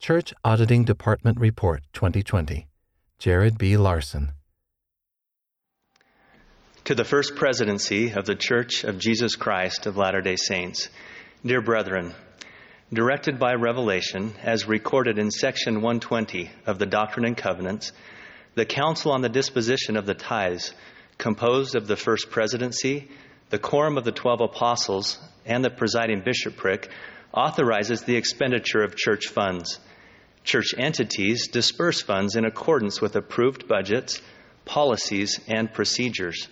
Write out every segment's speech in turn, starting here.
Church Auditing Department Report 2020. Jared B. Larson. To the First Presidency of the Church of Jesus Christ of Latter day Saints, dear brethren, directed by revelation, as recorded in section 120 of the Doctrine and Covenants, the Council on the Disposition of the Tithes, composed of the First Presidency, the Quorum of the Twelve Apostles, and the presiding bishopric, authorizes the expenditure of church funds. Church entities disperse funds in accordance with approved budgets, policies, and procedures.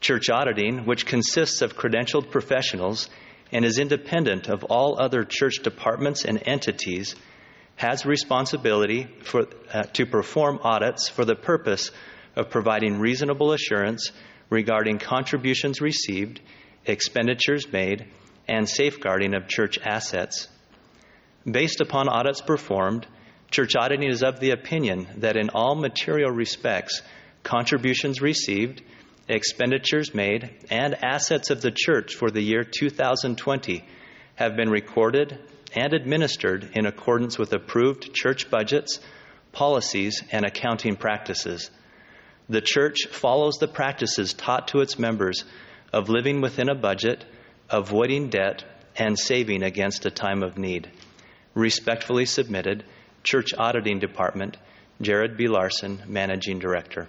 Church auditing, which consists of credentialed professionals and is independent of all other church departments and entities, has responsibility for, uh, to perform audits for the purpose of providing reasonable assurance regarding contributions received, expenditures made, and safeguarding of church assets. Based upon audits performed, church auditing is of the opinion that in all material respects, contributions received, expenditures made, and assets of the church for the year 2020 have been recorded and administered in accordance with approved church budgets, policies, and accounting practices. The church follows the practices taught to its members of living within a budget, avoiding debt, and saving against a time of need. Respectfully submitted, Church Auditing Department, Jared B. Larson, Managing Director.